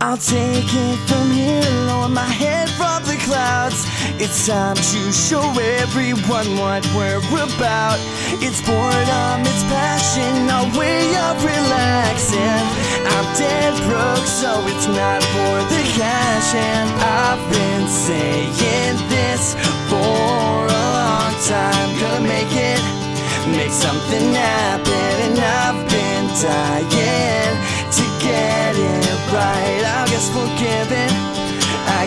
I'll take it from here, lower my head from the clouds. It's time to show everyone what we're about. It's boredom, it's passion, our way of relaxing. I'm dead broke, so it's not for the cash. And I've been saying this for a long time. Gonna make it, make something happen. And I've been dying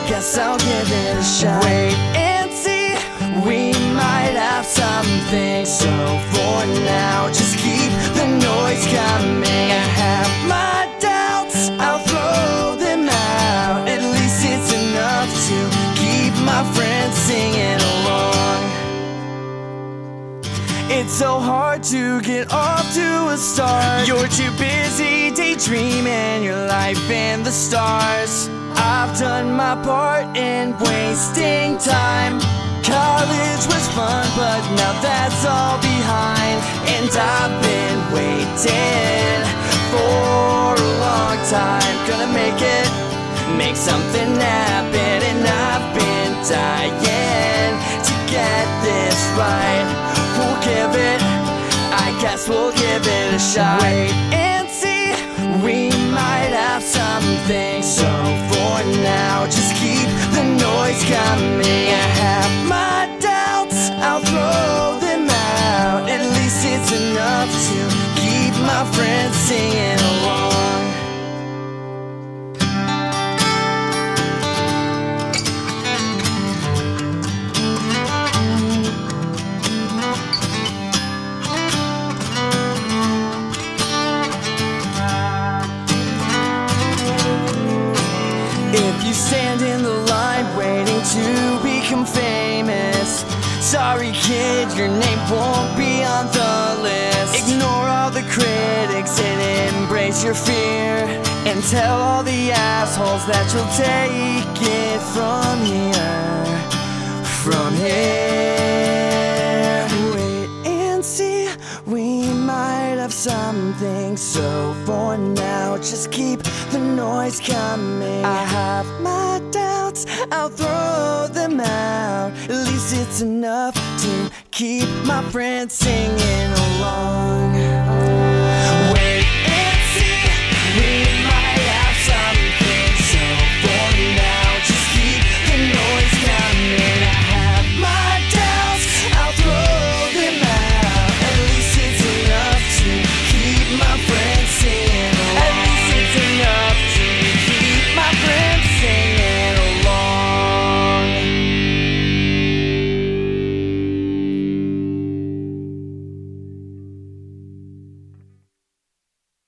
guess I'll give it a shot. Wait and see, we might have something. So for now, just keep the noise coming. I have my doubts, I'll throw them out. At least it's enough to keep my friends singing along. It's so hard to get off to a start. You're too busy daydreaming your life in the stars. I've done my part in wasting time. College was fun, but now that's all behind. And I've been waiting for a long time. Gonna make it, make something happen. And I've been dying to get this right. We'll give it, I guess we'll give it a shot. Wait noise coming. I have my doubts, I'll throw them out. At least it's enough to keep my friends singing along. To become famous, sorry kid, your name won't be on the list. Ignore all the critics and embrace your fear. And tell all the assholes that you'll take it from here. From here. Wait and see, we might have something. So for now, just keep the noise coming. I have my doubts, I'll throw it's enough to keep my friends singing along.